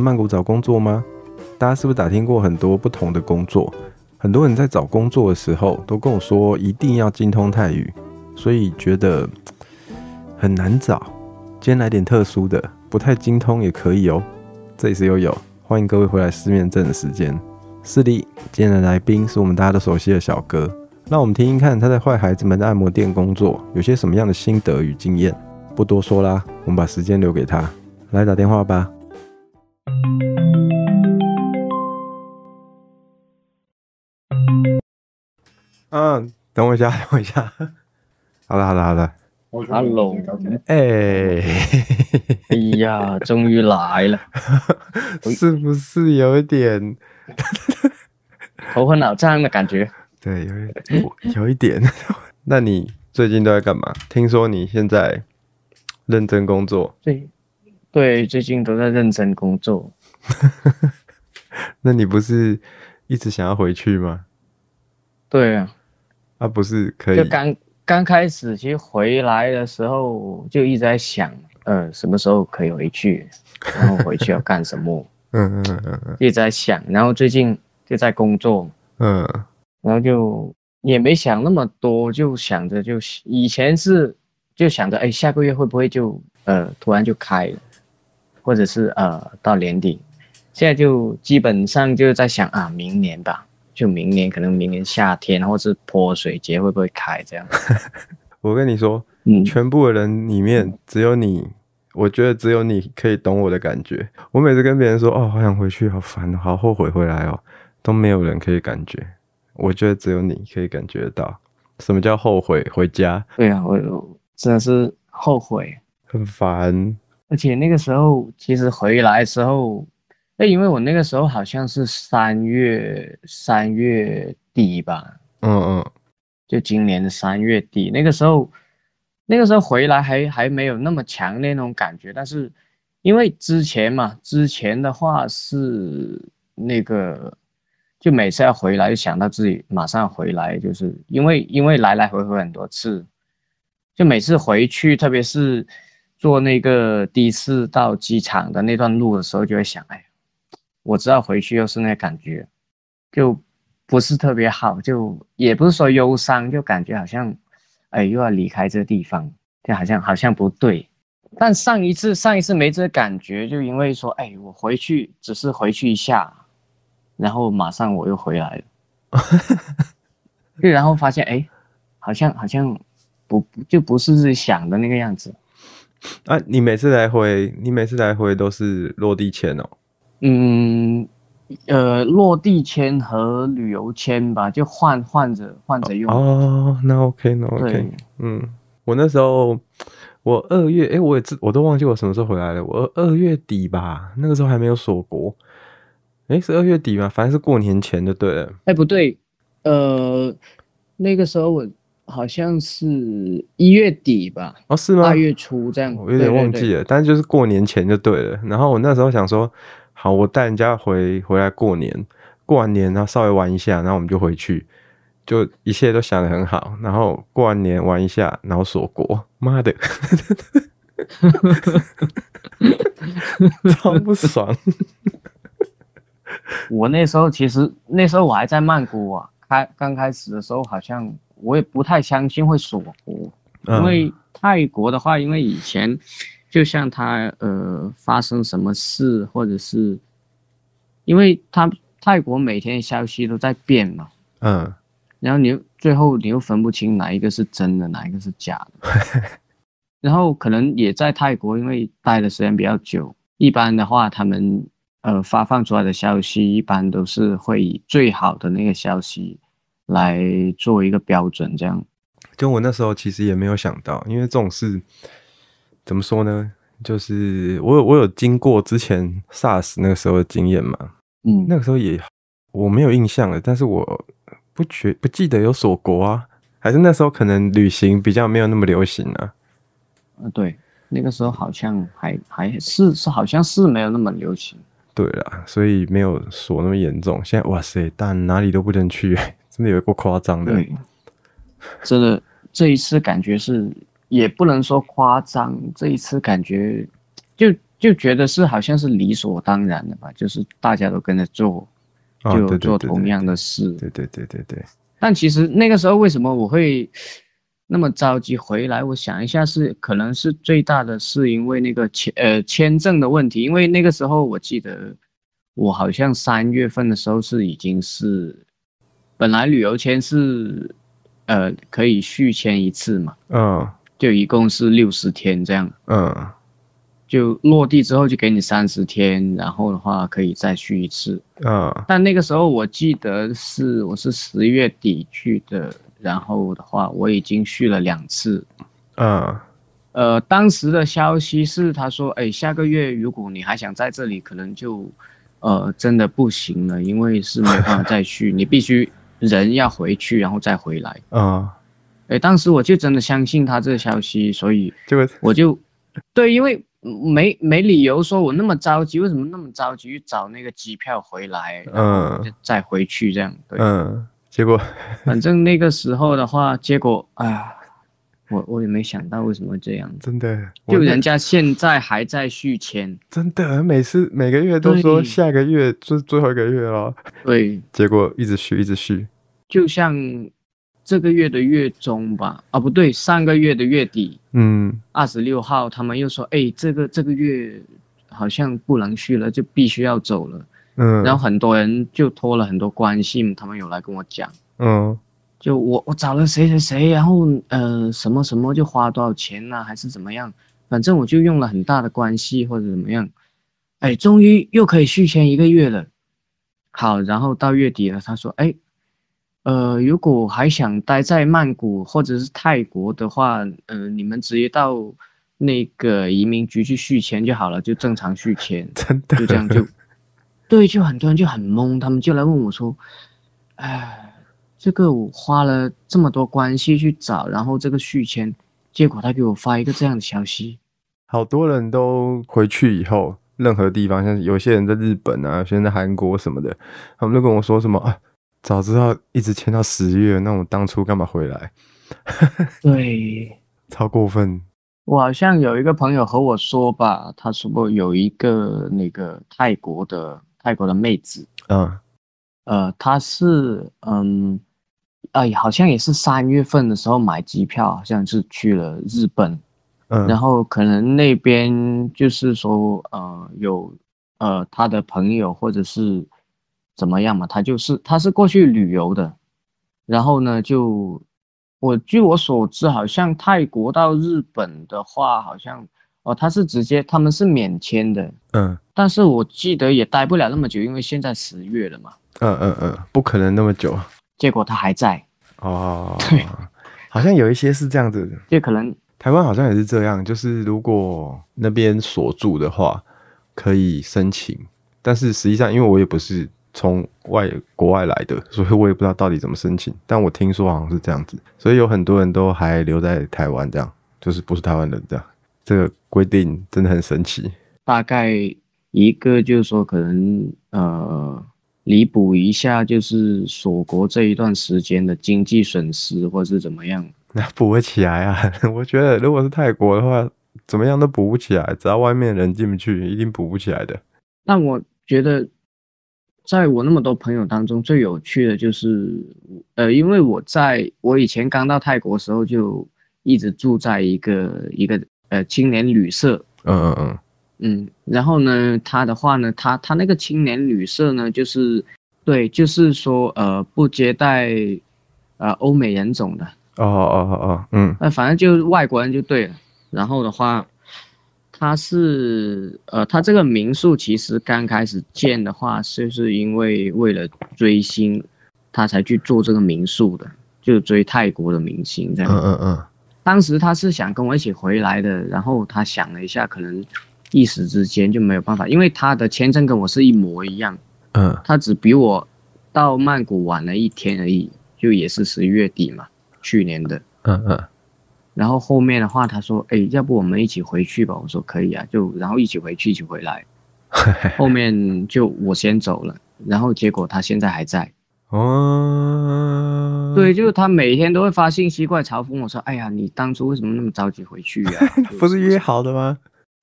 曼谷找工作吗？大家是不是打听过很多不同的工作？很多人在找工作的时候都跟我说一定要精通泰语，所以觉得很难找。今天来点特殊的，不太精通也可以哦。这里是悠悠，欢迎各位回来失眠镇的时间。是的，今天的来宾是我们大家都熟悉的小哥。让我们听听看他在坏孩子们的按摩店工作有些什么样的心得与经验。不多说啦，我们把时间留给他，来打电话吧。嗯，等我一下，等我一下。好了，好了，好了。Hello，哎，哎呀，终于来了，是不是有一点头昏脑胀的感觉？对，有有一点。那你最近都在干嘛？听说你现在认真工作。对，对，最近都在认真工作。那你不是一直想要回去吗？对啊。啊，不是可以。就刚刚开始，其实回来的时候就一直在想，呃，什么时候可以回去，然后回去要干什么？嗯嗯嗯嗯，一直在想。然后最近就在工作，嗯，然后就也没想那么多，就想着就以前是就想着，哎，下个月会不会就呃突然就开了，或者是呃到年底，现在就基本上就在想啊，明年吧。就明年可能明年夏天，或是泼水节会不会开这样？我跟你说，嗯，全部的人里面只有你，我觉得只有你可以懂我的感觉。我每次跟别人说，哦，好想回去，好烦，好后悔回来哦，都没有人可以感觉。我觉得只有你可以感觉得到，什么叫后悔回家？对啊，我真的是后悔，很烦。而且那个时候，其实回来的时候。那因为我那个时候好像是三月三月底吧，嗯嗯，就今年的三月底，那个时候，那个时候回来还还没有那么强烈那种感觉，但是因为之前嘛，之前的话是那个，就每次要回来就想到自己马上回来，就是因为因为来来回回很多次，就每次回去，特别是坐那个第一次到机场的那段路的时候，就会想，哎。我知道回去又是那感觉，就不是特别好，就也不是说忧伤，就感觉好像，哎，又要离开这个地方，就好像好像不对。但上一次上一次没这个感觉，就因为说，哎，我回去只是回去一下，然后马上我又回来了，就然后发现，哎，好像好像不就不是自己想的那个样子。啊，你每次来回，你每次来回都是落地签哦。嗯，呃，落地签和旅游签吧，就换换着换着用。哦，那 OK，那 OK。对嗯，我那时候我二月，哎、欸，我也知，我都忘记我什么时候回来了。我二月底吧，那个时候还没有锁国。哎、欸，是二月底吗？反正是过年前就对了。哎、欸，不对，呃，那个时候我好像是一月底吧？哦，是吗？二月初这样。我有点忘记了，但是就是过年前就对了。然后我那时候想说。好，我带人家回回来过年，过完年然后稍微玩一下，然后我们就回去，就一切都想得很好。然后过完年玩一下，然后锁国，妈的，超不爽。我那时候其实那时候我还在曼谷啊，开刚开始的时候好像我也不太相信会锁国，嗯、因为泰国的话，因为以前。就像他呃发生什么事，或者是，因为他泰国每天消息都在变嘛，嗯，然后你又最后你又分不清哪一个是真的，哪一个是假的，然后可能也在泰国，因为待的时间比较久，一般的话他们呃发放出来的消息一般都是会以最好的那个消息来做一个标准，这样。就我那时候其实也没有想到，因为这种事。怎么说呢？就是我有我有经过之前 SARS 那个时候的经验嘛，嗯，那个时候也我没有印象了，但是我不觉不记得有锁国啊，还是那时候可能旅行比较没有那么流行啊。呃，对，那个时候好像还还是是好像是没有那么流行。对啦，所以没有锁那么严重。现在哇塞，但哪里都不能去，真的有够夸张的。对，真的这一次感觉是。也不能说夸张，这一次感觉就就觉得是好像是理所当然的吧，就是大家都跟着做，就做同样的事。对对对对对。但其实那个时候为什么我会那么着急回来？我想一下是，是可能是最大的是因为那个签呃签证的问题，因为那个时候我记得我好像三月份的时候是已经是本来旅游签是呃可以续签一次嘛，嗯，就一共是六十天这样，嗯。就落地之后就给你三十天，然后的话可以再续一次。嗯、uh,，但那个时候我记得是我是十月底去的，然后的话我已经续了两次。嗯、uh,，呃，当时的消息是他说，哎，下个月如果你还想在这里，可能就，呃，真的不行了，因为是没办法再续，你必须人要回去，然后再回来。嗯、uh,，哎，当时我就真的相信他这个消息，所以就我就，对，因为。没没理由说我那么着急，为什么那么着急去找那个机票回来，嗯，再回去这样，对，嗯，结果，反正那个时候的话，结果，哎呀，我我也没想到为什么这样，真的，就人家现在还在续签，真的，每次每个月都说下个月就是最后一个月了，对，结果一直续一直续，就像。这个月的月中吧，啊不对，上个月的月底，嗯，二十六号他们又说，哎，这个这个月好像不能续了，就必须要走了，嗯，然后很多人就托了很多关系，他们有来跟我讲，嗯，就我我找了谁谁谁，然后呃什么什么就花多少钱呢、啊，还是怎么样，反正我就用了很大的关系或者怎么样，哎，终于又可以续签一个月了，好，然后到月底了，他说，哎。呃，如果还想待在曼谷或者是泰国的话，呃，你们直接到那个移民局去续签就好了，就正常续签，真的，就这样就，对，就很多人就很懵，他们就来问我说，哎，这个我花了这么多关系去找，然后这个续签，结果他给我发一个这样的消息，好多人都回去以后，任何地方，像有些人在日本啊，有些人在韩国什么的，他们都跟我说什么啊。早知道一直签到十月，那我当初干嘛回来？对，超过分。我好像有一个朋友和我说吧，他说有一个那个泰国的泰国的妹子，嗯，呃，她是嗯，哎，好像也是三月份的时候买机票，好像是去了日本，嗯，然后可能那边就是说，呃，有呃他的朋友或者是。怎么样嘛？他就是他是过去旅游的，然后呢，就我据我所知，好像泰国到日本的话，好像哦，他是直接他们是免签的，嗯，但是我记得也待不了那么久，因为现在十月了嘛，嗯嗯嗯，不可能那么久，结果他还在哦，对，好像有一些是这样子，就可能台湾好像也是这样，就是如果那边锁住的话，可以申请，但是实际上因为我也不是。从外国外来的，所以我也不知道到底怎么申请。但我听说好像是这样子，所以有很多人都还留在台湾，这样就是不是台湾人这样。这个规定真的很神奇。大概一个就是说，可能呃弥补一下，就是锁国这一段时间的经济损失，或是怎么样？那补不起来啊！我觉得如果是泰国的话，怎么样都补不起来，只要外面人进不去，一定补不起来的。但我觉得。在我那么多朋友当中，最有趣的就是，呃，因为我在我以前刚到泰国的时候，就一直住在一个一个呃青年旅社，嗯嗯嗯，嗯，然后呢，他的话呢，他他那个青年旅社呢，就是对，就是说呃不接待呃欧美人种的，哦哦哦哦，嗯，那反正就是外国人就对了，然后的话。他是呃，他这个民宿其实刚开始建的话，就是因为为了追星，他才去做这个民宿的，就追泰国的明星这样。嗯嗯嗯。当时他是想跟我一起回来的，然后他想了一下，可能一时之间就没有办法，因为他的签证跟我是一模一样。嗯。他只比我到曼谷晚了一天而已，就也是十一月底嘛，去年的。嗯嗯。然后后面的话，他说：“哎，要不我们一起回去吧？”我说：“可以啊。”就然后一起回去，一起回来。后面就我先走了，然后结果他现在还在。哦，对，就是他每天都会发信息过来嘲讽我说：“哎呀，你当初为什么那么着急回去呀？” 不是约好的吗？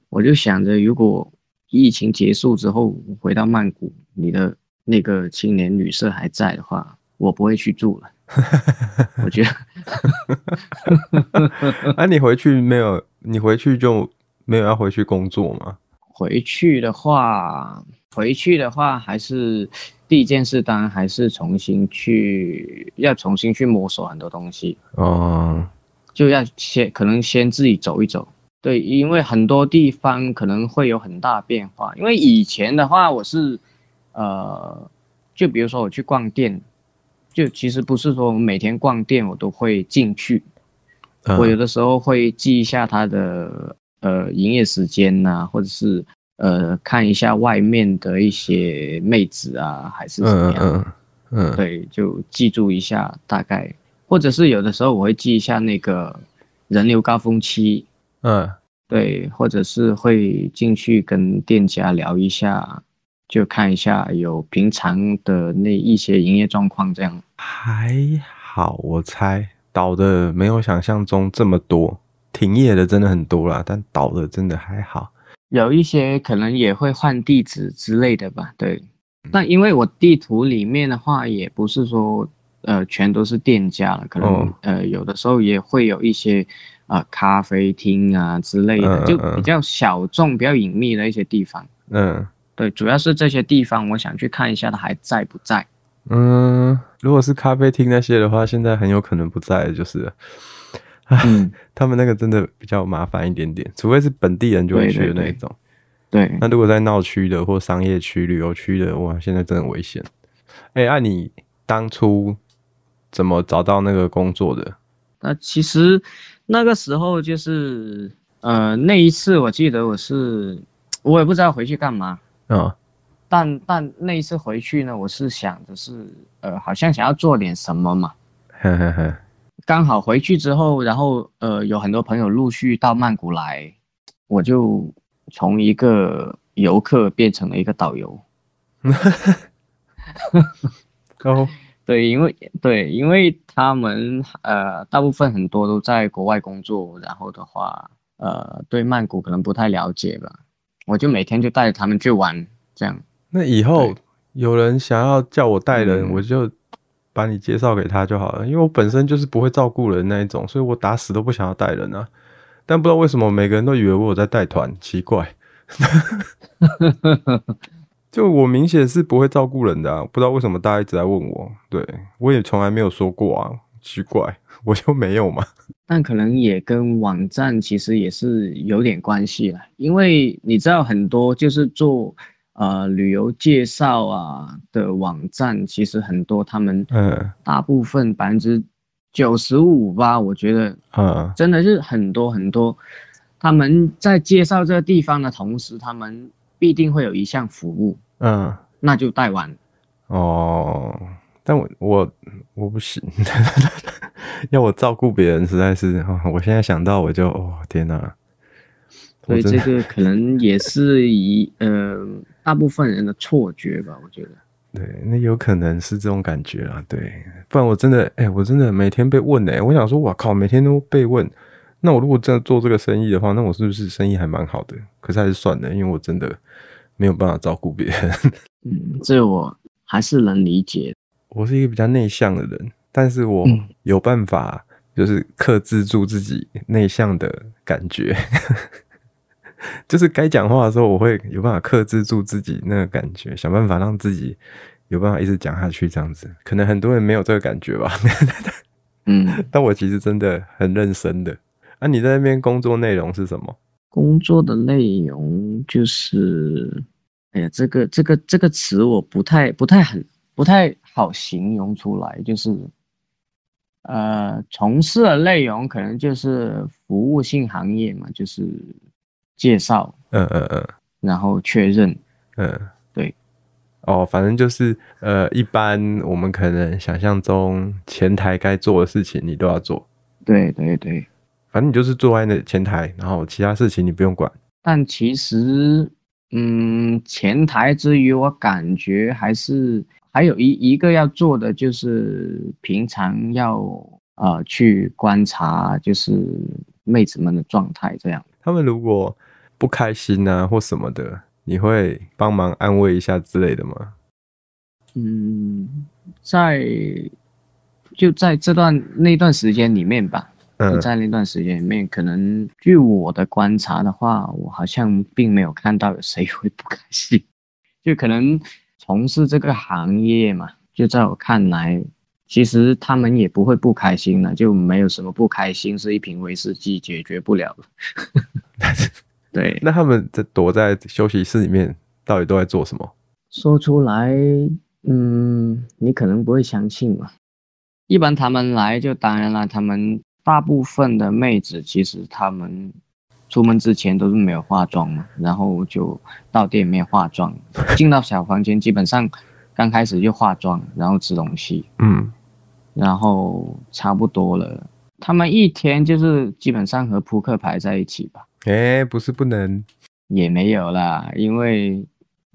我就想着，如果疫情结束之后回到曼谷，你的那个青年旅社还在的话，我不会去住了。我觉得，那、啊、你回去没有？你回去就没有要回去工作吗？回去的话，回去的话，还是第一件事，当然还是重新去，要重新去摸索很多东西。哦，就要先可能先自己走一走。对，因为很多地方可能会有很大变化。因为以前的话，我是，呃，就比如说我去逛店，就其实不是说我每天逛店我都会进去，嗯、我有的时候会记一下它的呃营业时间呐、啊，或者是呃看一下外面的一些妹子啊，还是怎么样，嗯，嗯，对，就记住一下大概，或者是有的时候我会记一下那个人流高峰期。嗯，对，或者是会进去跟店家聊一下，就看一下有平常的那一些营业状况，这样还好。我猜倒的没有想象中这么多，停业的真的很多啦，但倒的真的还好。有一些可能也会换地址之类的吧。对，那因为我地图里面的话，也不是说呃全都是店家了，可能、哦、呃有的时候也会有一些。啊、呃，咖啡厅啊之类的，就比较小众、嗯、比较隐秘的一些地方。嗯，对，主要是这些地方，我想去看一下，它还在不在？嗯，如果是咖啡厅那些的话，现在很有可能不在，就是，嗯，他们那个真的比较麻烦一点点，除非是本地人就会去的那种。对，那如果在闹区的或商业区、旅游区的，哇，现在真的很危险。哎、欸，按、啊、你当初怎么找到那个工作的？那其实。那个时候就是，呃，那一次我记得我是，我也不知道回去干嘛，嗯、哦，但但那一次回去呢，我是想着是，呃，好像想要做点什么嘛，呵呵呵，刚好回去之后，然后呃，有很多朋友陆续到曼谷来，我就从一个游客变成了一个导游，哦。对，因为对，因为他们呃，大部分很多都在国外工作，然后的话，呃，对曼谷可能不太了解吧。我就每天就带着他们去玩，这样。那以后有人想要叫我带人，我就把你介绍给他就好了。因为我本身就是不会照顾人那一种，所以我打死都不想要带人啊。但不知道为什么每个人都以为我有在带团，奇怪。就我明显是不会照顾人的啊，不知道为什么大家一直在问我，对我也从来没有说过啊，奇怪，我就没有嘛。但可能也跟网站其实也是有点关系啦，因为你知道很多就是做呃旅游介绍啊的网站，其实很多他们嗯，大部分百分之九十五吧，我觉得嗯，真的是很多很多，他们在介绍这个地方的同时，他们必定会有一项服务。嗯，那就带完哦。但我我我不行，要我照顾别人实在是，我现在想到我就哦天哪。所以这个可能也是一 呃大部分人的错觉吧，我觉得。对，那有可能是这种感觉啊。对，不然我真的哎、欸，我真的每天被问哎、欸，我想说，哇靠，每天都被问。那我如果真的做这个生意的话，那我是不是生意还蛮好的？可是还是算了，因为我真的。没有办法照顾别人，嗯，这我还是能理解。我是一个比较内向的人，但是我有办法，就是克制住自己内向的感觉，就是该讲话的时候，我会有办法克制住自己那个感觉，想办法让自己有办法一直讲下去，这样子。可能很多人没有这个感觉吧，嗯，但我其实真的很认真的。啊，你在那边工作内容是什么？工作的内容就是，哎呀，这个这个这个词我不太不太很不太好形容出来，就是，呃，从事的内容可能就是服务性行业嘛，就是介绍，嗯嗯嗯，然后确认，嗯，对，哦，反正就是，呃，一般我们可能想象中前台该做的事情，你都要做，对对对。反正你就是坐在那前台，然后其他事情你不用管。但其实，嗯，前台之余，我感觉还是还有一一个要做的，就是平常要呃去观察，就是妹子们的状态这样。他们如果不开心啊或什么的，你会帮忙安慰一下之类的吗？嗯，在就在这段那段时间里面吧，嗯，就在那段时间里面，可能据我的观察的话，我好像并没有看到有谁会不开心，就可能从事这个行业嘛，就在我看来，其实他们也不会不开心的，就没有什么不开心，是一瓶威士忌解决不了的。对，那他们在躲在休息室里面，到底都在做什么？说出来。嗯，你可能不会相信嘛。一般他们来就当然了，他们大部分的妹子其实她们出门之前都是没有化妆嘛，然后就到店里面化妆，进到小房间基本上刚开始就化妆，然后吃东西，嗯，然后差不多了。他们一天就是基本上和扑克牌在一起吧？哎，不是不能，也没有啦，因为。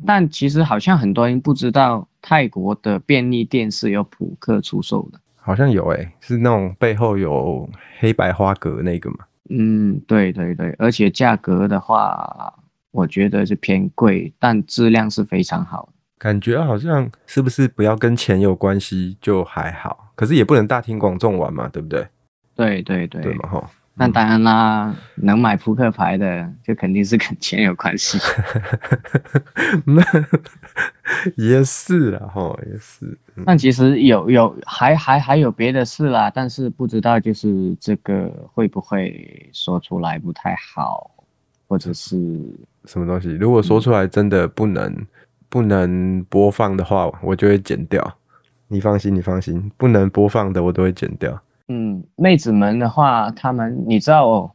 但其实好像很多人不知道，泰国的便利店是有扑克出售的。好像有诶、欸，是那种背后有黑白花格那个吗？嗯，对对对，而且价格的话，我觉得是偏贵，但质量是非常好。感觉好像是不是不要跟钱有关系就还好，可是也不能大庭广众玩嘛，对不对？对对对，对嘛哈。那当然啦，嗯、能买扑克牌的，就肯定是跟钱有关系。那也是啦，哈，也是。但其实有有还还还有别的事啦，但是不知道就是这个会不会说出来不太好，或者是什么东西？如果说出来真的不能、嗯、不能播放的话，我就会剪掉。你放心，你放心，不能播放的我都会剪掉。嗯，妹子们的话，他们你知道哦，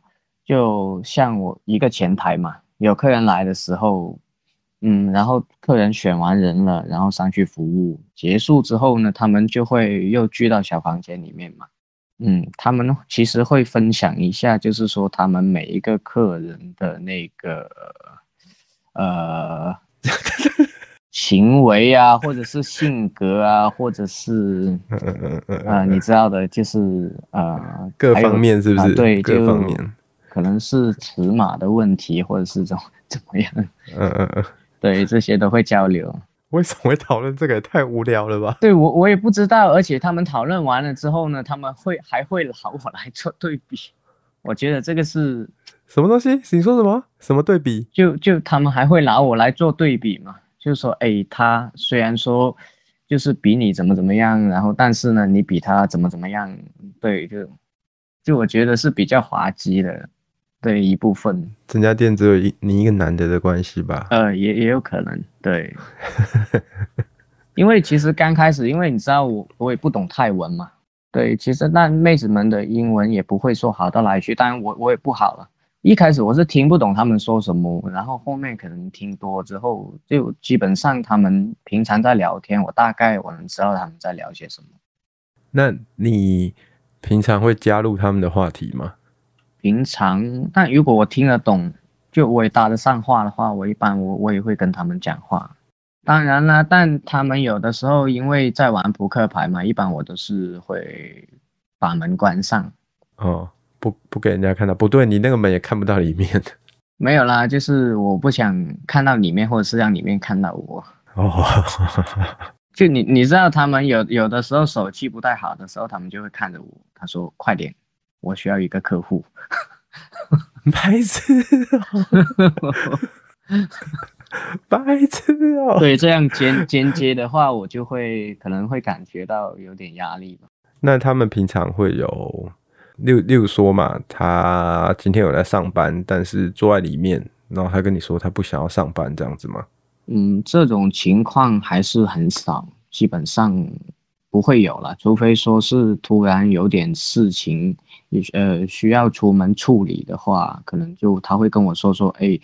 就像我一个前台嘛，有客人来的时候，嗯，然后客人选完人了，然后上去服务结束之后呢，他们就会又聚到小房间里面嘛，嗯，他们其实会分享一下，就是说他们每一个客人的那个，呃。行为啊，或者是性格啊，或者是嗯嗯嗯啊，你知道的，就是呃，各方面是不是？啊、对，各方面，可能是尺码的问题，或者是怎怎么样？嗯嗯嗯，对，这些都会交流。为什么会讨论这个？也太无聊了吧？对我，我也不知道。而且他们讨论完了之后呢，他们会还会拿我来做对比。我觉得这个是什么东西？你说什么？什么对比？就就他们还会拿我来做对比嘛？就是说，哎，他虽然说就是比你怎么怎么样，然后但是呢，你比他怎么怎么样，对，就就我觉得是比较滑稽的，对一部分。这家店只有一你一个男的的关系吧？呃，也也有可能，对。因为其实刚开始，因为你知道我我也不懂泰文嘛，对，其实那妹子们的英文也不会说好到哪里去，当然我我也不好了。一开始我是听不懂他们说什么，然后后面可能听多之后，就基本上他们平常在聊天，我大概我能知道他们在聊些什么。那你平常会加入他们的话题吗？平常，但如果我听得懂，就我也搭得上话的话，我一般我我也会跟他们讲话。当然啦，但他们有的时候因为在玩扑克牌嘛，一般我都是会把门关上。哦。不不给人家看到，不对，你那个门也看不到里面。没有啦，就是我不想看到里面，或者是让里面看到我。哦，就你你知道，他们有有的时候手气不太好的时候，他们就会看着我，他说：“快点，我需要一个客户。”白痴哦，白痴哦。对，这样间间接的话，我就会可能会感觉到有点压力吧。那他们平常会有？例例如说嘛，他今天有在上班，但是坐在里面，然后他跟你说他不想要上班，这样子吗？嗯，这种情况还是很少，基本上不会有了，除非说是突然有点事情，呃，需要出门处理的话，可能就他会跟我说说，哎，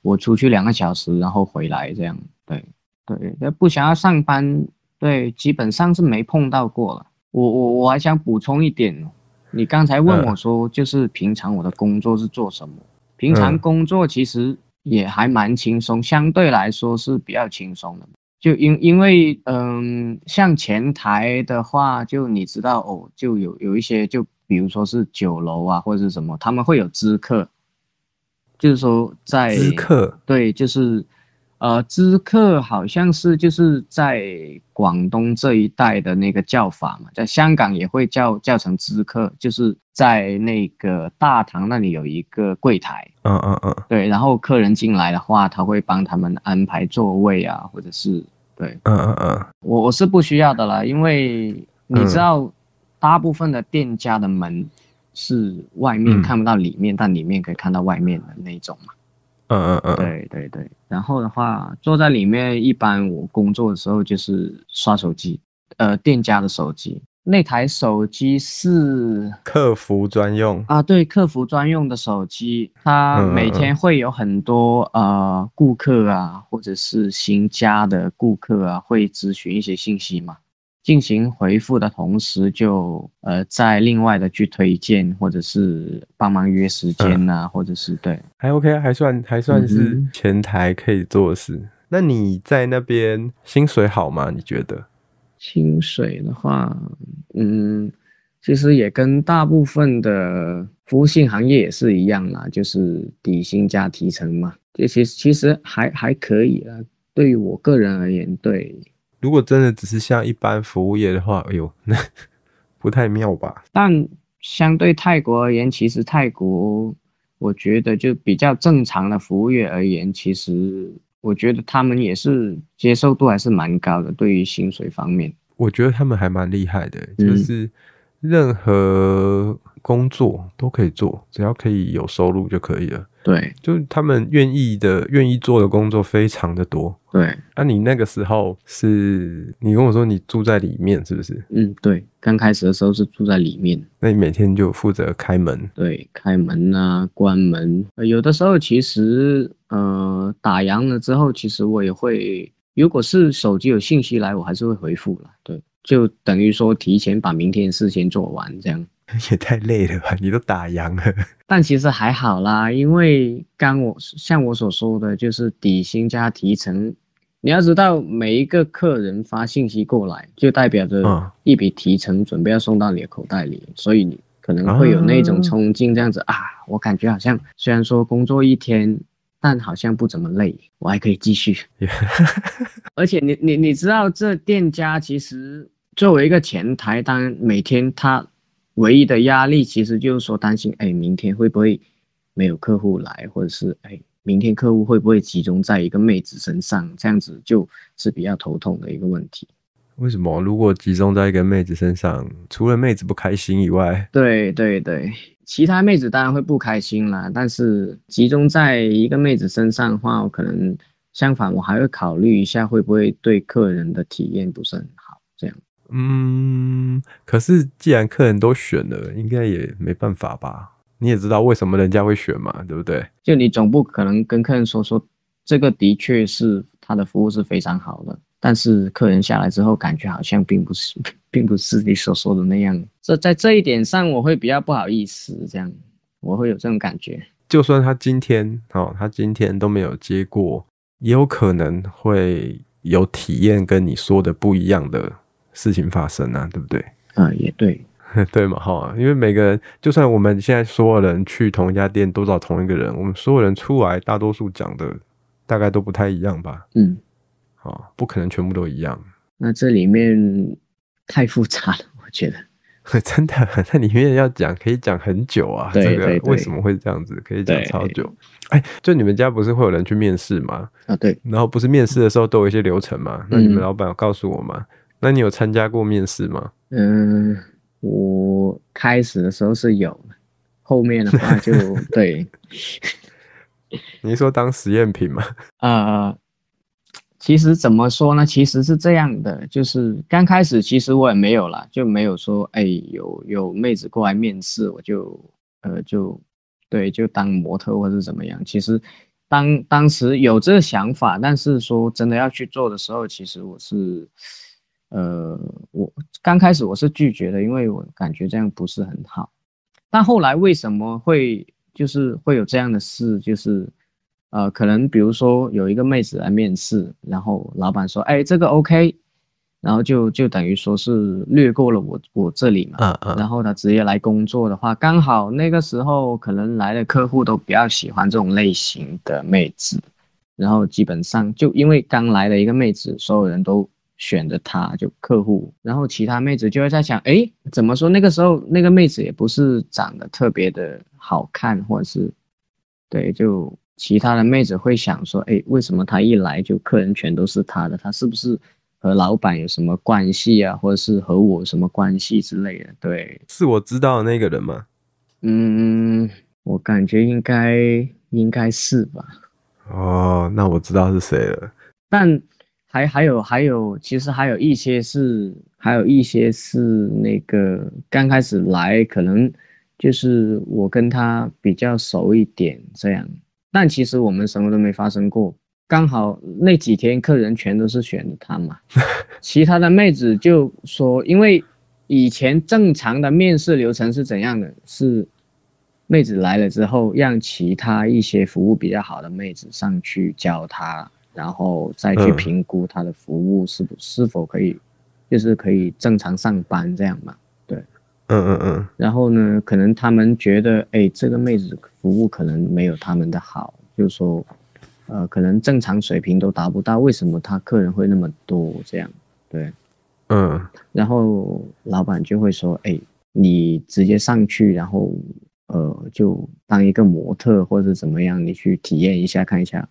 我出去两个小时，然后回来这样。对对，那不想要上班，对，基本上是没碰到过了。我我我还想补充一点。你刚才问我说，就是平常我的工作是做什么？平常工作其实也还蛮轻松，相对来说是比较轻松的。就因因为嗯，像前台的话，就你知道哦，就有有一些，就比如说是酒楼啊或者是什么，他们会有知客。就是说在知客，对，就是。呃，知客好像是就是在广东这一带的那个叫法嘛，在香港也会叫叫成知客，就是在那个大堂那里有一个柜台，嗯嗯嗯，对，然后客人进来的话，他会帮他们安排座位啊，或者是对，嗯嗯嗯，我我是不需要的啦，因为你知道，大部分的店家的门是外面看不到里面，嗯、但里面可以看到外面的那种嘛。嗯嗯嗯，对对对，然后的话，坐在里面，一般我工作的时候就是刷手机，呃，店家的手机，那台手机是客服专用。啊，对，客服专用的手机，它每天会有很多呃顾客啊，或者是新加的顾客啊，会咨询一些信息嘛。进行回复的同时就，就呃再另外的去推荐，或者是帮忙约时间呐、啊嗯，或者是对，还 OK，还算还算是前台可以做的事、嗯。那你在那边薪水好吗？你觉得？薪水的话，嗯，其实也跟大部分的服务性行业也是一样啦，就是底薪加提成嘛。这其实其实还还可以啦，对于我个人而言，对。如果真的只是像一般服务业的话，哎呦，那不太妙吧？但相对泰国而言，其实泰国我觉得就比较正常的服务业而言，其实我觉得他们也是接受度还是蛮高的，对于薪水方面，我觉得他们还蛮厉害的，就是任何工作都可以做，只要可以有收入就可以了。对，就他们愿意的、愿意做的工作非常的多。对，那、啊、你那个时候是，你跟我说你住在里面是不是？嗯，对，刚开始的时候是住在里面。那你每天就负责开门？对，开门啊，关门。有的时候其实，呃，打烊了之后，其实我也会，如果是手机有信息来，我还是会回复了。对，就等于说提前把明天的事先做完这样。也太累了吧！你都打烊了，但其实还好啦，因为刚我像我所说的，就是底薪加提成。你要知道，每一个客人发信息过来，就代表着一笔提成准备要送到你的口袋里，嗯、所以你可能会有那种冲劲，这样子啊，啊，我感觉好像虽然说工作一天，但好像不怎么累，我还可以继续。而且你你你知道，这店家其实作为一个前台，当然每天他。唯一的压力其实就是说担心，哎，明天会不会没有客户来，或者是哎，明天客户会不会集中在一个妹子身上，这样子就是比较头痛的一个问题。为什么？如果集中在一个妹子身上，除了妹子不开心以外，对对对，其他妹子当然会不开心啦。但是集中在一个妹子身上的话，我可能相反，我还会考虑一下会不会对客人的体验不是很好，这样。嗯，可是既然客人都选了，应该也没办法吧？你也知道为什么人家会选嘛，对不对？就你总不可能跟客人说说，这个的确是他的服务是非常好的，但是客人下来之后感觉好像并不是，并不是你所说的那样。这在这一点上我会比较不好意思，这样我会有这种感觉。就算他今天哦，他今天都没有接过，也有可能会有体验跟你说的不一样的。事情发生啊，对不对？啊，也对，对嘛，哈，因为每个人，就算我们现在所有人去同一家店都找同一个人，我们所有人出来，大多数讲的大概都不太一样吧？嗯，好，不可能全部都一样。那这里面太复杂了，我觉得。真的，那里面要讲，可以讲很久啊。对对对，这个为什么会这样子？可以讲超久。哎，就你们家不是会有人去面试吗？啊，对。然后不是面试的时候都有一些流程吗？那你们老板有告诉我吗？嗯那你有参加过面试吗？嗯，我开始的时候是有，后面的话就对。你说当实验品吗？呃，其实怎么说呢？其实是这样的，就是刚开始其实我也没有啦，就没有说哎有有妹子过来面试，我就呃就对就当模特或是怎么样。其实当当时有这个想法，但是说真的要去做的时候，其实我是。呃，我刚开始我是拒绝的，因为我感觉这样不是很好。但后来为什么会就是会有这样的事？就是呃，可能比如说有一个妹子来面试，然后老板说，哎，这个 OK，然后就就等于说是略过了我我这里嘛，嗯嗯，然后他直接来工作的话，刚好那个时候可能来的客户都比较喜欢这种类型的妹子，然后基本上就因为刚来的一个妹子，所有人都选的她就客户，然后其他妹子就会在想，哎，怎么说那个时候那个妹子也不是长得特别的好看，或者是对，就其他的妹子会想说，哎，为什么她一来就客人全都是她的，她是不是？和老板有什么关系啊，或者是和我什么关系之类的？对，是我知道的那个人吗？嗯，我感觉应该应该是吧。哦，那我知道是谁了。但还还有还有，其实还有一些是，还有一些是那个刚开始来，可能就是我跟他比较熟一点这样，但其实我们什么都没发生过。刚好那几天客人全都是选的他嘛，其他的妹子就说，因为以前正常的面试流程是怎样的？是妹子来了之后，让其他一些服务比较好的妹子上去教她，然后再去评估她的服务是不是否可以，就是可以正常上班这样嘛？对，嗯嗯嗯。然后呢，可能他们觉得，哎，这个妹子服务可能没有他们的好，就是说。呃，可能正常水平都达不到，为什么他客人会那么多？这样，对，嗯，然后老板就会说，哎，你直接上去，然后呃，就当一个模特或者怎么样，你去体验一下，看一下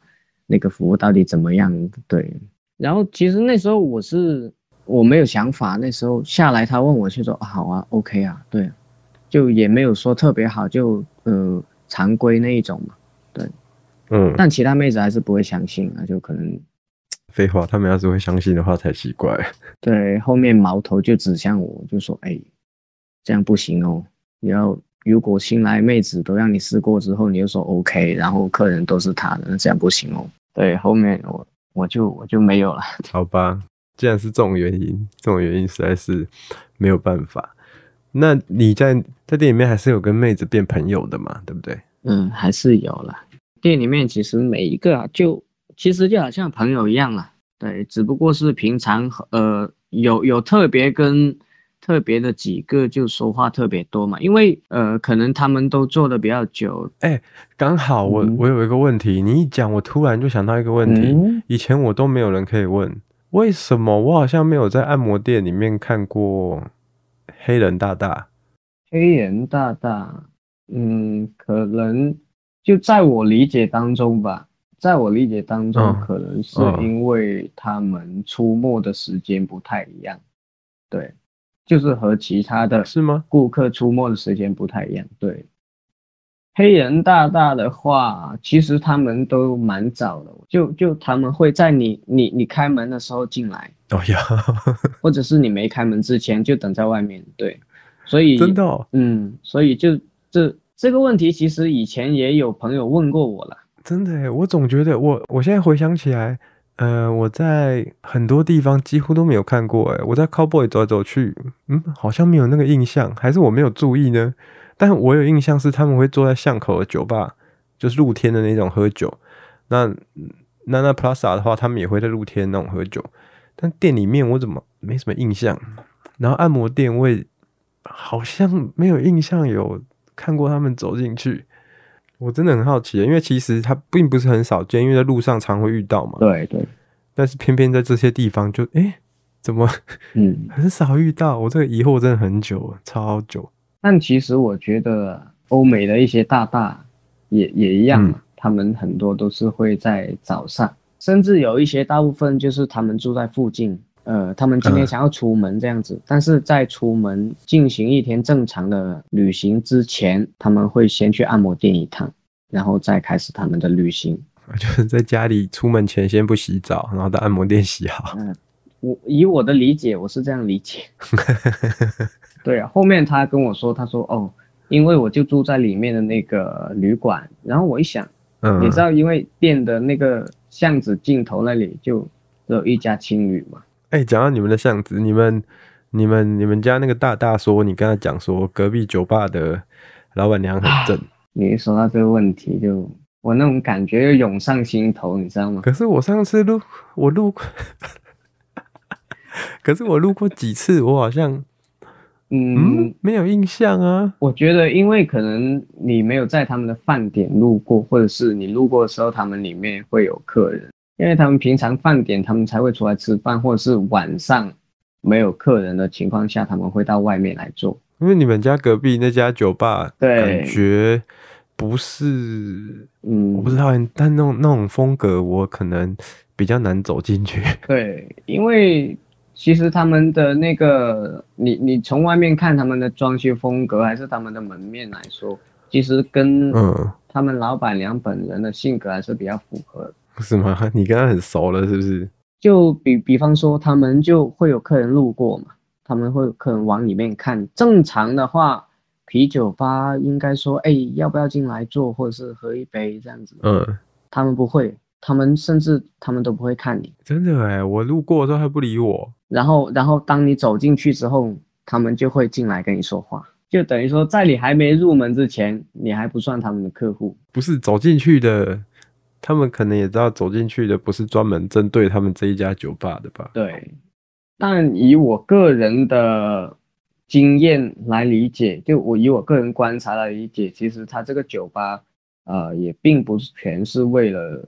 那个服务到底怎么样？对，然后其实那时候我是我没有想法，那时候下来他问我就说，啊好啊，OK 啊，对，就也没有说特别好，就呃常规那一种嘛，对。嗯，但其他妹子还是不会相信啊，就可能 废话，他们要是会相信的话才奇怪。对，后面矛头就指向我，就说：“哎，这样不行哦，你要如果新来妹子都让你试过之后，你又说 OK，然后客人都是他的，那这样不行哦。”对，后面我我就我就没有了。好吧，既然是这种原因，这种原因实在是没有办法。那你在在店里面还是有跟妹子变朋友的嘛？对不对？嗯，还是有了。店里面其实每一个啊，就其实就好像朋友一样了，对，只不过是平常呃有有特别跟特别的几个就说话特别多嘛，因为呃可能他们都做的比较久。哎、欸，刚好我、嗯、我有一个问题，你一讲，我突然就想到一个问题，嗯、以前我都没有人可以问，为什么我好像没有在按摩店里面看过黑人大大？黑人大大，嗯，可能。就在我理解当中吧，在我理解当中，可能是因为他们出没的时间不太一样，对，就是和其他的是吗？顾客出没的时间不太一样，对。黑人大大的话，其实他们都蛮早的，就就他们会在你你你开门的时候进来，哦呀，或者是你没开门之前就等在外面，对，所以真的、哦，嗯，所以就这。这个问题其实以前也有朋友问过我了，真的耶，我总觉得我我现在回想起来，呃，我在很多地方几乎都没有看过，哎，我在 Cowboy 走来走去，嗯，好像没有那个印象，还是我没有注意呢？但我有印象是他们会坐在巷口的酒吧，就是露天的那种喝酒。那那那 Plaza 的话，他们也会在露天那种喝酒，但店里面我怎么没什么印象？然后按摩店我也好像没有印象有。看过他们走进去，我真的很好奇，因为其实它并不是很少见，因为在路上常会遇到嘛。对对。但是偏偏在这些地方就，就、欸、哎，怎么嗯 很少遇到？我这个疑惑真的很久，超久。但其实我觉得欧美的一些大大也也一样，嗯、他们很多都是会在早上，甚至有一些大部分就是他们住在附近。呃，他们今天想要出门这样子，嗯、但是在出门进行一天正常的旅行之前，他们会先去按摩店一趟，然后再开始他们的旅行。就是在家里出门前先不洗澡，然后到按摩店洗好。嗯，我以我的理解，我是这样理解。对啊，后面他跟我说，他说哦，因为我就住在里面的那个旅馆，然后我一想，嗯，你知道，因为店的那个巷子尽头那里就只有一家青旅嘛。哎，讲到你们的巷子，你们、你们、你们家那个大大说，你跟他讲说，隔壁酒吧的老板娘很正。你一说到这个问题就，就我那种感觉又涌上心头，你知道吗？可是我上次路，我路过，可是我路过几次，我好像嗯，嗯没有印象啊。我觉得，因为可能你没有在他们的饭点路过，或者是你路过的时候，他们里面会有客人，因为他们平常饭点他们才会出来吃饭，或者是晚上没有客人的情况下，他们会到外面来做。因为你们家隔壁那家酒吧，对，感觉不是，嗯，我不知道，但那种那种风格，我可能比较难走进去。对，因为其实他们的那个，你你从外面看他们的装修风格，还是他们的门面来说，其实跟嗯他们老板娘本人的性格还是比较符合的。是吗？你跟他很熟了，是不是？就比比方说，他们就会有客人路过嘛。他们会可能往里面看。正常的话，啤酒吧应该说，哎，要不要进来坐，或者是喝一杯这样子。嗯，他们不会，他们甚至他们都不会看你。真的哎，我路过的时候还不理我。然后，然后当你走进去之后，他们就会进来跟你说话，就等于说在你还没入门之前，你还不算他们的客户。不是走进去的，他们可能也知道走进去的不是专门针对他们这一家酒吧的吧？对。但以我个人的经验来理解，就我以我个人观察来理解，其实他这个酒吧，呃，也并不是全是为了，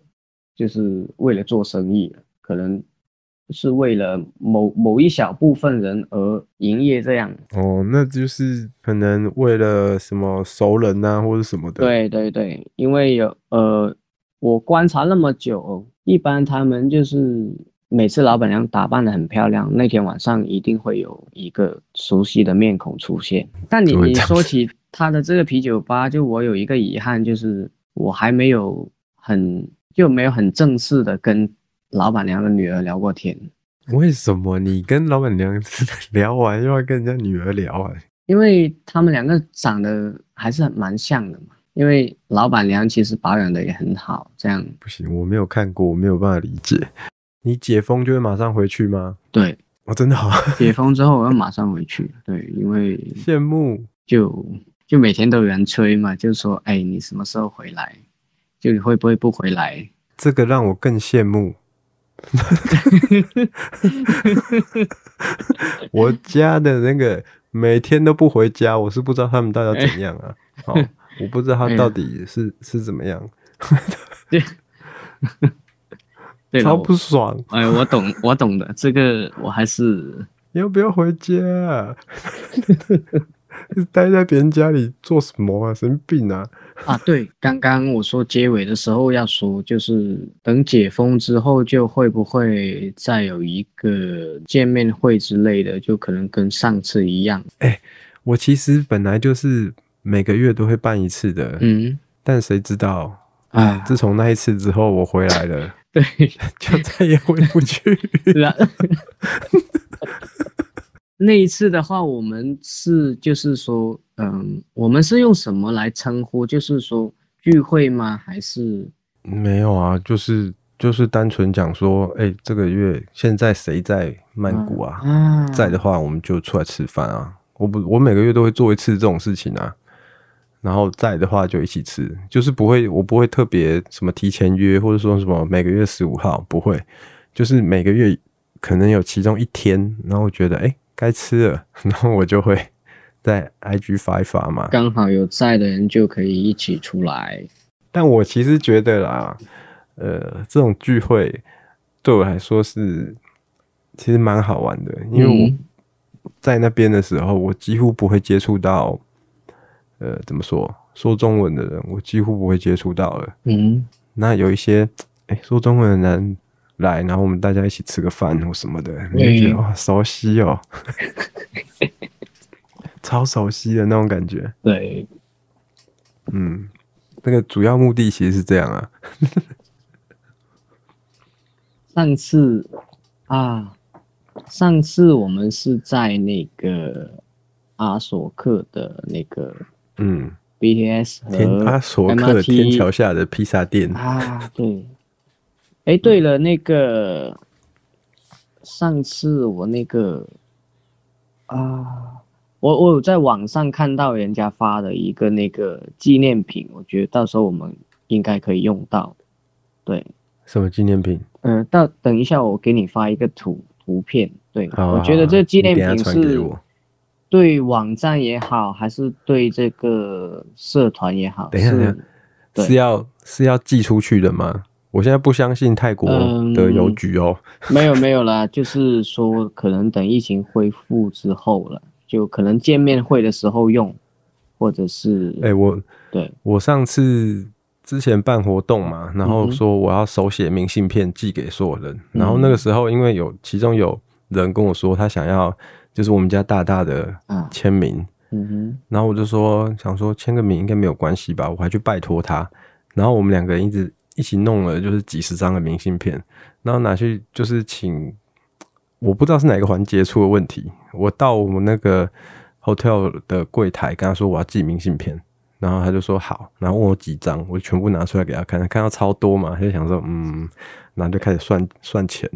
就是为了做生意，可能是为了某某一小部分人而营业这样。哦，那就是可能为了什么熟人啊，或者什么的。对对对，因为有呃，我观察那么久，一般他们就是。每次老板娘打扮的很漂亮，那天晚上一定会有一个熟悉的面孔出现。但你你说起他的这个啤酒吧，就我有一个遗憾，就是我还没有很就没有很正式的跟老板娘的女儿聊过天。为什么你跟老板娘 聊完又要跟人家女儿聊啊？因为他们两个长得还是蛮像的嘛。因为老板娘其实保养的也很好，这样不行，我没有看过，我没有办法理解。你解封就会马上回去吗？对，我、哦、真的好。解封之后我要马上回去。对，因为 羡慕，就就每天都有人催嘛，就说，哎，你什么时候回来？就你会不会不回来？这个让我更羡慕。我家的那个每天都不回家，我是不知道他们到底要怎样啊。好，我不知道他到底是、哎、是怎么样。对。对超不爽！哎，我懂，我懂的。这个我还是要不要回家？待在别人家里做什么啊？神经病啊！啊，对，刚刚我说结尾的时候要说，就是等解封之后，就会不会再有一个见面会之类的？就可能跟上次一样。哎、欸，我其实本来就是每个月都会办一次的，嗯，但谁知道啊？自从那一次之后，我回来了。对，就再也回不去了。那一次的话，我们是就是说，嗯，我们是用什么来称呼？就是说聚会吗？还是没有啊？就是就是单纯讲说，哎、欸，这个月现在谁在曼谷啊？啊在的话，我们就出来吃饭啊。我不，我每个月都会做一次这种事情啊。然后在的话就一起吃，就是不会，我不会特别什么提前约，或者说什么每个月十五号不会，就是每个月可能有其中一天，然后我觉得哎该吃了，然后我就会 在 IG 发一发嘛，刚好有在的人就可以一起出来。但我其实觉得啦，呃，这种聚会对我来说是其实蛮好玩的，因为我在那边的时候，我几乎不会接触到。呃，怎么说？说中文的人，我几乎不会接触到了。嗯，那有一些，哎、欸，说中文的人来，然后我们大家一起吃个饭或什么的，你就觉得哇，熟悉哦，超熟悉的那种感觉。对，嗯，那个主要目的其实是这样啊。上次啊，上次我们是在那个阿索克的那个。嗯，BTS 和阿索克天桥下的披萨店。啊，对，哎，对了，那个上次我那个啊，我我有在网上看到人家发的一个那个纪念品，我觉得到时候我们应该可以用到。对，什么纪念品？嗯、呃，到等一下我给你发一个图图片，对，我觉得这纪念品是对网站也好，还是对这个社团也好。等一下，等一下，是要是要寄出去的吗？我现在不相信泰国的邮局哦。嗯、没有没有啦，就是说可能等疫情恢复之后了，就可能见面会的时候用，或者是哎、欸、我对我上次。之前办活动嘛，然后说我要手写明信片寄给所有人，嗯、然后那个时候因为有其中有人跟我说他想要就是我们家大大的签名，啊、嗯哼，然后我就说想说签个名应该没有关系吧，我还去拜托他，然后我们两个人一直一起弄了就是几十张的明信片，然后拿去就是请，我不知道是哪个环节出了问题，我到我们那个 hotel 的柜台跟他说我要寄明信片。然后他就说好，然后问我几张，我就全部拿出来给他看，他看到超多嘛，他就想说嗯，然后就开始算算钱，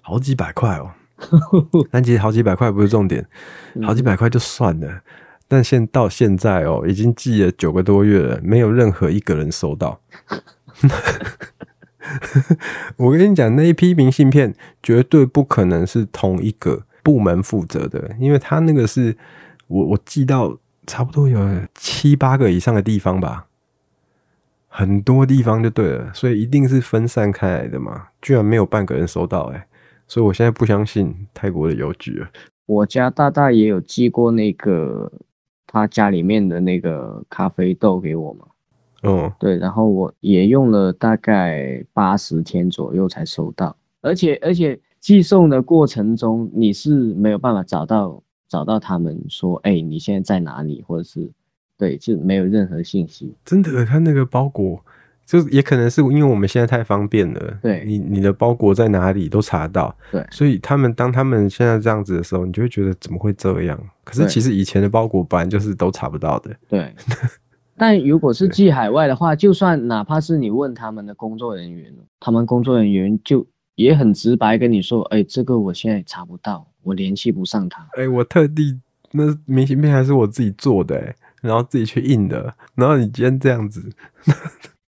好几百块哦，但其实好几百块不是重点，好几百块就算了，但现到现在哦，已经寄了九个多月了，没有任何一个人收到。我跟你讲，那一批明信片绝对不可能是同一个部门负责的，因为他那个是我我寄到。差不多有七八个以上的地方吧，很多地方就对了，所以一定是分散开来的嘛。居然没有半个人收到，哎，所以我现在不相信泰国的邮局了。我家大大也有寄过那个他家里面的那个咖啡豆给我嘛。哦，对，然后我也用了大概八十天左右才收到，而且而且寄送的过程中你是没有办法找到。找到他们说，哎、欸，你现在在哪里？或者是，对，就没有任何信息。真的，他那个包裹，就也可能是因为我们现在太方便了。对，你你的包裹在哪里都查到。对，所以他们当他们现在这样子的时候，你就会觉得怎么会这样？可是其实以前的包裹本来就是都查不到的。对。但如果是寄海外的话，就算哪怕是你问他们的工作人员，他们工作人员就也很直白跟你说，哎、欸，这个我现在查不到。我联系不上他。哎、欸，我特地那明信片还是我自己做的，哎，然后自己去印的。然后你今天这样子，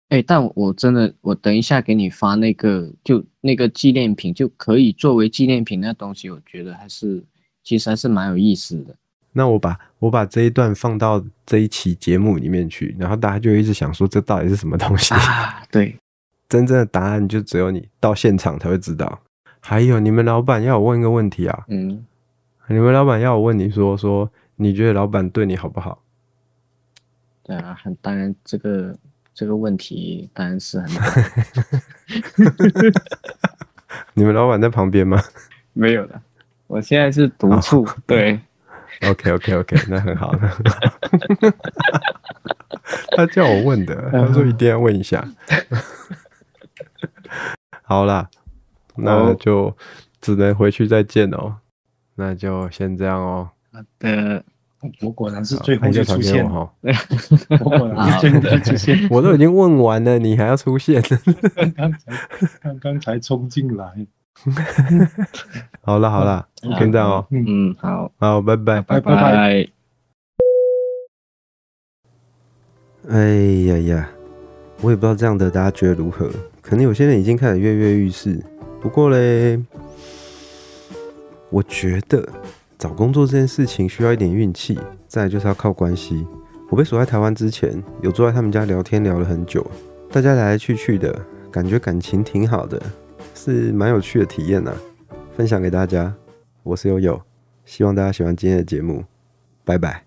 哎、欸，但我真的，我等一下给你发那个，就那个纪念品就可以作为纪念品那东西，我觉得还是其实还是蛮有意思的。那我把我把这一段放到这一期节目里面去，然后大家就一直想说这到底是什么东西啊？对，真正的答案就只有你到现场才会知道。还有，你们老板要我问一个问题啊？嗯，你们老板要我问你说说，你觉得老板对你好不好？对啊，很当然，这个这个问题当然是很。你们老板在旁边吗？没有的，我现在是独处。哦、对，OK OK OK，那很好，那很好。他叫我问的，他说一定要问一下。好啦。那就只能回去再见哦，那就先这样哦。好的，我果然是最后就出现哈。我果然是最后就出现，我都已经问完了，你还要出现？刚刚才刚刚才冲进来。好了好了，先这样哦。嗯，好，好，拜拜，拜拜。哎呀呀，我也不知道这样的大家觉得如何？可能有些人已经开始跃跃欲试。不过嘞，我觉得找工作这件事情需要一点运气，再就是要靠关系。我被锁在台湾之前，有坐在他们家聊天聊了很久，大家来来去去的，感觉感情挺好的，是蛮有趣的体验呐。分享给大家，我是悠悠，希望大家喜欢今天的节目，拜拜。